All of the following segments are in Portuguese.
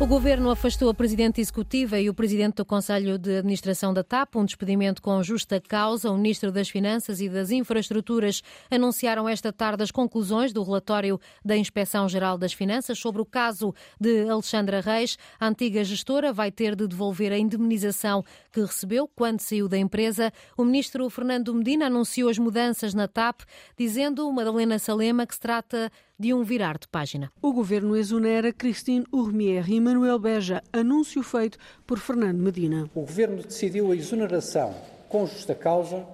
O governo afastou a presidente executiva e o presidente do Conselho de Administração da TAP, um despedimento com justa causa. O ministro das Finanças e das Infraestruturas anunciaram esta tarde as conclusões do relatório da Inspeção-Geral das Finanças sobre o caso de Alexandra Reis. A antiga gestora vai ter de devolver a indemnização que recebeu quando saiu da empresa. O ministro Fernando Medina anunciou as mudanças na TAP, dizendo Madalena Salema que se trata de um virar de página. O governo exonera Christine Urmier e Manuel Beja, anúncio feito por Fernando Medina. O governo decidiu a exoneração com justa causa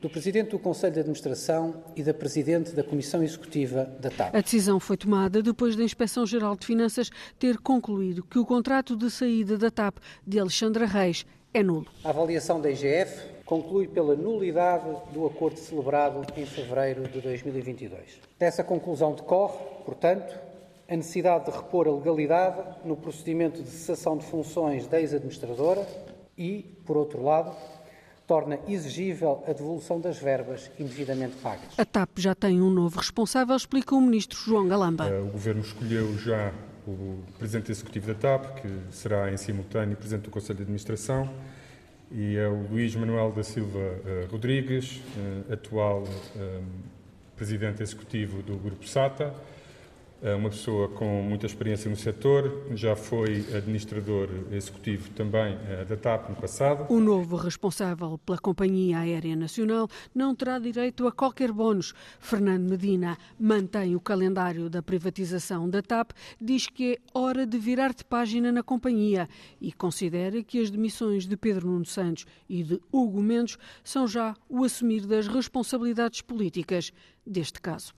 do Presidente do Conselho de Administração e da Presidente da Comissão Executiva da TAP. A decisão foi tomada depois da Inspeção-Geral de Finanças ter concluído que o contrato de saída da TAP de Alexandra Reis é nulo. A avaliação da IGF conclui pela nulidade do acordo celebrado em fevereiro de 2022. Dessa conclusão decorre, portanto, a necessidade de repor a legalidade no procedimento de cessação de funções da ex-administradora e, por outro lado, torna exigível a devolução das verbas indevidamente pagas. A TAP já tem um novo responsável, explica o ministro João Galamba. O governo escolheu já o presidente executivo da TAP, que será em simultâneo presidente do Conselho de Administração e é o Luís Manuel da Silva uh, Rodrigues, uh, atual uh, presidente executivo do Grupo SATA, é uma pessoa com muita experiência no setor, já foi administrador executivo também eh, da TAP no passado. O novo responsável pela Companhia Aérea Nacional não terá direito a qualquer bónus. Fernando Medina mantém o calendário da privatização da TAP, diz que é hora de virar de página na companhia e considera que as demissões de Pedro Nuno Santos e de Hugo Mendes são já o assumir das responsabilidades políticas deste caso.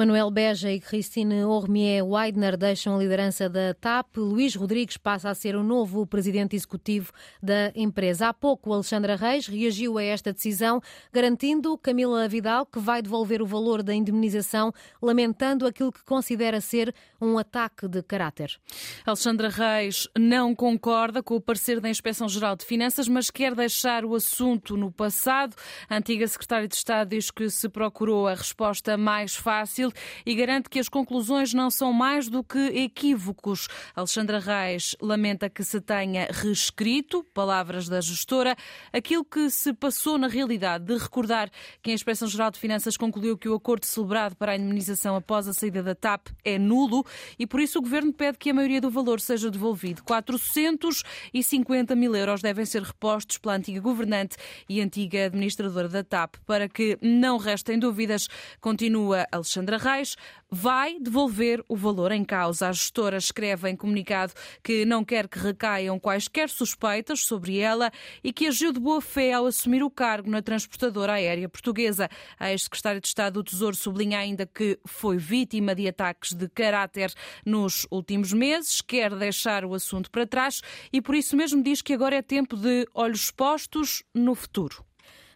Manuel Beja e Christine Ormier Weidner deixam a liderança da TAP. Luís Rodrigues passa a ser o novo presidente executivo da empresa. Há pouco, Alexandra Reis reagiu a esta decisão, garantindo Camila Vidal que vai devolver o valor da indemnização, lamentando aquilo que considera ser um ataque de caráter. Alexandra Reis não concorda com o parecer da Inspeção-Geral de Finanças, mas quer deixar o assunto no passado. A antiga secretária de Estado diz que se procurou a resposta mais fácil fácil e garante que as conclusões não são mais do que equívocos. Alexandra Reis lamenta que se tenha reescrito, palavras da gestora, aquilo que se passou na realidade, de recordar que a Inspeção-Geral de Finanças concluiu que o acordo celebrado para a indemnização após a saída da TAP é nulo e por isso o Governo pede que a maioria do valor seja devolvido. 450 mil euros devem ser repostos pela antiga governante e antiga administradora da TAP. Para que não restem dúvidas, continua Alexandra Reis, vai devolver o valor em causa. A gestora escreve em comunicado que não quer que recaiam quaisquer suspeitas sobre ela e que agiu de boa fé ao assumir o cargo na transportadora aérea portuguesa. A ex-secretária de Estado do Tesouro sublinha ainda que foi vítima de ataques de caráter nos últimos meses, quer deixar o assunto para trás e por isso mesmo diz que agora é tempo de olhos postos no futuro.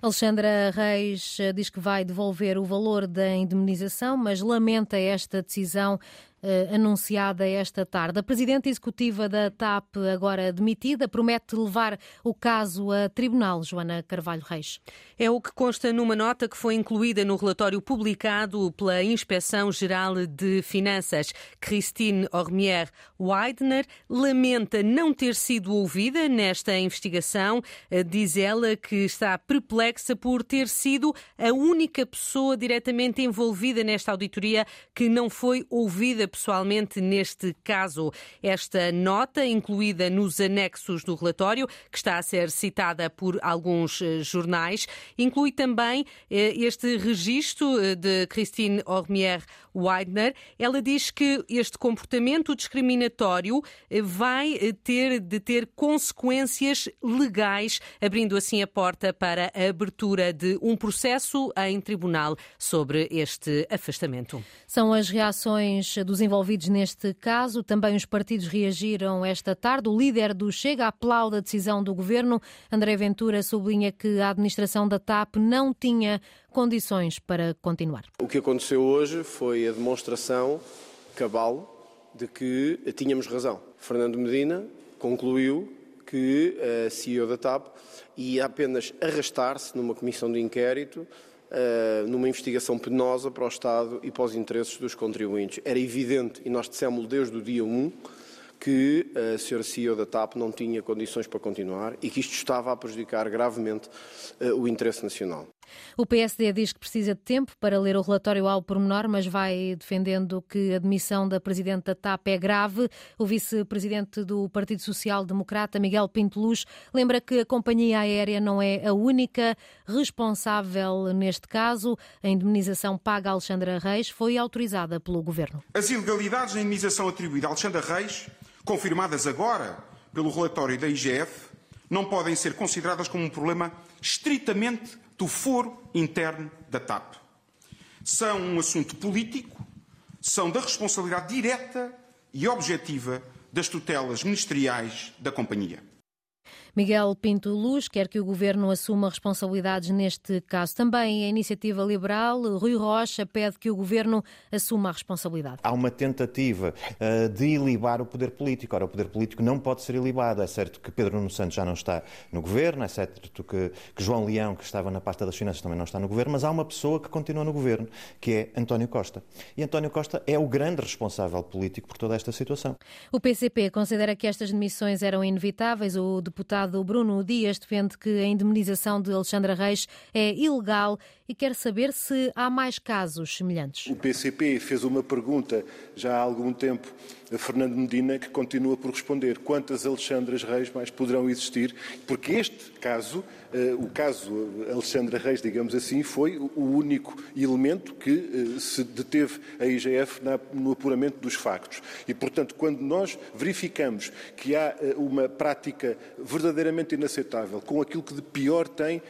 Alexandra Reis eh, diz que vai devolver o valor da indemnização, mas lamenta esta decisão uh, anunciada esta tarde. A presidente executiva da TAP, agora demitida, promete levar o caso a tribunal, Joana Carvalho Reis. É o que consta numa nota que foi incluída no relatório publicado pela Inspeção Geral de Finanças. Christine Ormier Weidner lamenta não ter sido ouvida nesta investigação. Eh, diz ela que está perplexa por ter sido a única pessoa diretamente envolvida nesta auditoria que não foi ouvida pessoalmente neste caso. Esta nota, incluída nos anexos do relatório, que está a ser citada por alguns eh, jornais, inclui também eh, este registro eh, de Christine Ormier Weidner. Ela diz que este comportamento discriminatório vai ter de ter consequências legais, abrindo assim a porta para a abertura de um processo em tribunal sobre este afastamento. São as reações dos envolvidos neste caso. Também os partidos reagiram esta tarde. O líder do Chega aplaude a decisão do governo. André Ventura sublinha que a administração da TAP não tinha condições para continuar. O que aconteceu hoje foi a demonstração cabal de que tínhamos razão. Fernando Medina concluiu que a CEO da TAP ia apenas arrastar-se numa comissão de inquérito numa investigação penosa para o Estado e para os interesses dos contribuintes. Era evidente, e nós dissemos desde o dia 1, que a senhora CEO da TAP não tinha condições para continuar e que isto estava a prejudicar gravemente uh, o interesse nacional. O PSD diz que precisa de tempo para ler o relatório ao pormenor, mas vai defendendo que a demissão da Presidente da TAP é grave. O Vice-Presidente do Partido Social Democrata, Miguel Pinto Luz, lembra que a companhia aérea não é a única responsável neste caso. A indemnização paga a Alexandra Reis foi autorizada pelo Governo. As ilegalidades na indemnização atribuída a Alexandra Reis, confirmadas agora pelo relatório da IGF, não podem ser consideradas como um problema estritamente do foro interno da TAP. São um assunto político, são da responsabilidade direta e objetiva das tutelas ministeriais da companhia. Miguel Pinto Luz quer que o governo assuma responsabilidades neste caso. Também a iniciativa liberal, Rui Rocha, pede que o governo assuma a responsabilidade. Há uma tentativa uh, de ilibar o poder político. Ora, o poder político não pode ser ilibado. É certo que Pedro Nuno Santos já não está no governo, é certo que, que João Leão, que estava na pasta das finanças, também não está no governo, mas há uma pessoa que continua no governo, que é António Costa. E António Costa é o grande responsável político por toda esta situação. O PCP considera que estas demissões eram inevitáveis. O deputado deputado Bruno Dias defende que a indemnização de Alexandra Reis é ilegal e quer saber se há mais casos semelhantes. O PCP fez uma pergunta já há algum tempo a Fernando Medina que continua por responder quantas Alexandras Reis mais poderão existir, porque este caso, o caso Alexandra Reis, digamos assim, foi o único elemento que eh, se deteve a IGF no apuramento dos factos. E, portanto, quando nós verificamos que há eh, uma prática verdadeiramente inaceitável com aquilo que de pior tem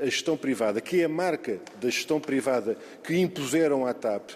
a gestão privada, que é a marca da gestão privada que impuseram à TAP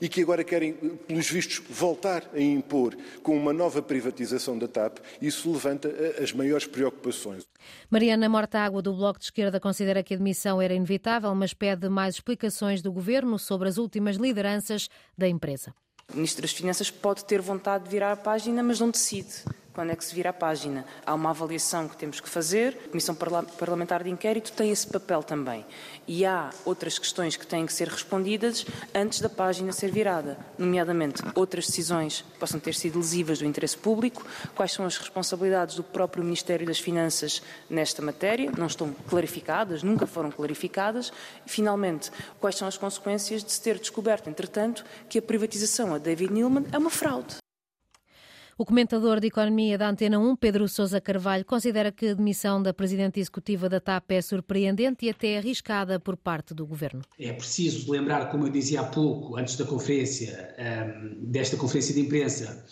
e que agora querem, pelos vistos, voltar a impor com uma nova privatização da TAP, isso levanta eh, as maiores preocupações. Mariana Mortágua, do Bloco de Esquerda, considera que a admissão era inevitável, mas pede mais explicações do Governo sobre as últimas lideranças da empresa. O Ministro das Finanças pode ter vontade de virar a página, mas não decide quando é que se vira a página. Há uma avaliação que temos que fazer, a Comissão Parlamentar de Inquérito tem esse papel também. E há outras questões que têm que ser respondidas antes da página ser virada, nomeadamente outras decisões que possam ter sido lesivas do interesse público, quais são as responsabilidades do próprio Ministério das Finanças nesta matéria, não estão clarificadas, nunca foram clarificadas, e, finalmente, quais são as consequências de se ter descoberto, entretanto, que a privatização a David Neilman é uma fraude. O comentador de economia da Antena 1, Pedro Sousa Carvalho, considera que a demissão da presidente executiva da TAP é surpreendente e até arriscada por parte do governo. É preciso lembrar, como eu dizia há pouco, antes da conferência, ehm, desta conferência de imprensa,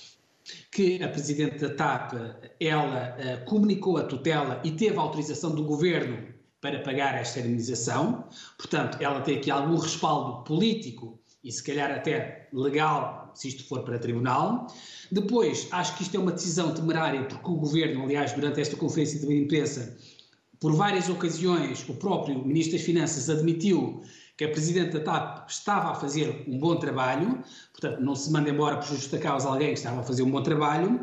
que a presidente da TAP, ela eh, comunicou a tutela e teve autorização do governo para pagar esta indemnização. Portanto, ela tem aqui algum respaldo político e se calhar até legal, se isto for para tribunal. Depois, acho que isto é uma decisão temerária, porque o governo, aliás, durante esta conferência de imprensa, por várias ocasiões, o próprio Ministro das Finanças admitiu que a Presidente da TAP estava a fazer um bom trabalho, portanto, não se manda embora por justa causa alguém que estava a fazer um bom trabalho.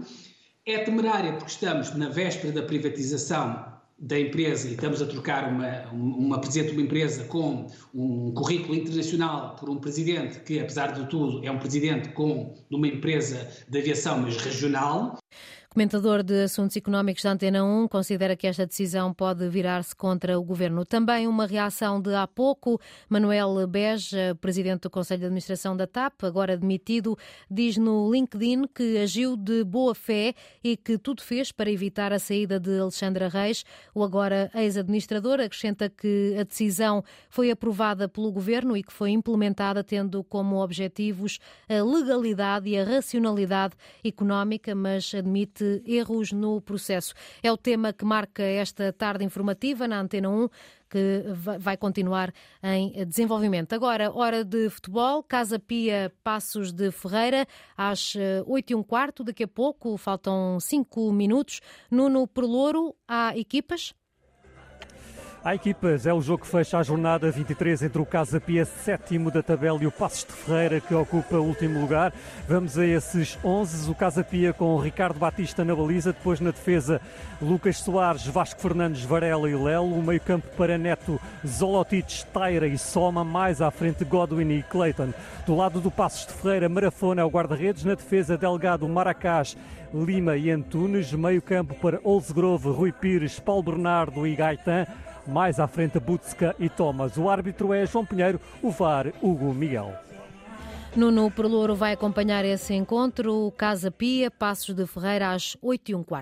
É temerária porque estamos na véspera da privatização da empresa e estamos a trocar uma, uma presidente de uma empresa com um currículo internacional por um presidente que, apesar de tudo, é um presidente com uma empresa de aviação, mas regional. Comentador de Assuntos Económicos da Antena 1 considera que esta decisão pode virar-se contra o governo. Também uma reação de há pouco. Manuel Beja, presidente do Conselho de Administração da TAP, agora demitido, diz no LinkedIn que agiu de boa fé e que tudo fez para evitar a saída de Alexandra Reis. O agora ex-administrador acrescenta que a decisão foi aprovada pelo governo e que foi implementada tendo como objetivos a legalidade e a racionalidade económica, mas admite erros no processo. É o tema que marca esta tarde informativa na Antena 1 que vai continuar em desenvolvimento. Agora, hora de futebol, Casa Pia Passos de Ferreira, às 8 eh, e um quarto, daqui a pouco, faltam 5 minutos. Nuno Perlouro, há equipas? Há equipas, é o jogo que fecha a jornada 23 entre o Casa Pia, sétimo da tabela, e o Passos de Ferreira, que ocupa o último lugar. Vamos a esses 11. O Casa Pia com Ricardo Batista na baliza, depois na defesa Lucas Soares, Vasco Fernandes, Varela e Lelo. O meio-campo para Neto, Zolotic, Taira e Soma. Mais à frente Godwin e Clayton. Do lado do Passos de Ferreira, Marafona é o guarda-redes. Na defesa, Delgado, Maracás, Lima e Antunes. Meio-campo para Olsgrove, Rui Pires, Paulo Bernardo e Gaetan. Mais à frente, Butska e Thomas. O árbitro é João Pinheiro, o VAR, Hugo Miguel. Nuno Perlouro vai acompanhar esse encontro. Casa Pia, Passos de Ferreira, às 8 h 15